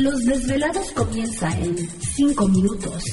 Los desvelados comienza en 5 minutos.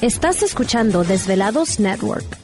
Estás escuchando Desvelados Network.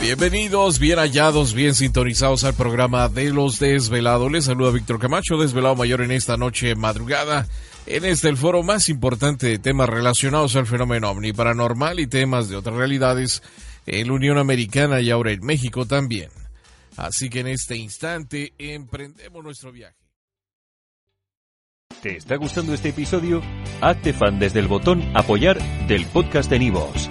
Bienvenidos, bien hallados, bien sintonizados al programa de los desvelados. Les saluda Víctor Camacho, desvelado mayor en esta noche madrugada. En este el foro más importante de temas relacionados al fenómeno ovni paranormal y temas de otras realidades en la Unión Americana y ahora en México también. Así que en este instante emprendemos nuestro viaje. ¿Te está gustando este episodio? Hazte fan desde el botón apoyar del podcast de Nivos.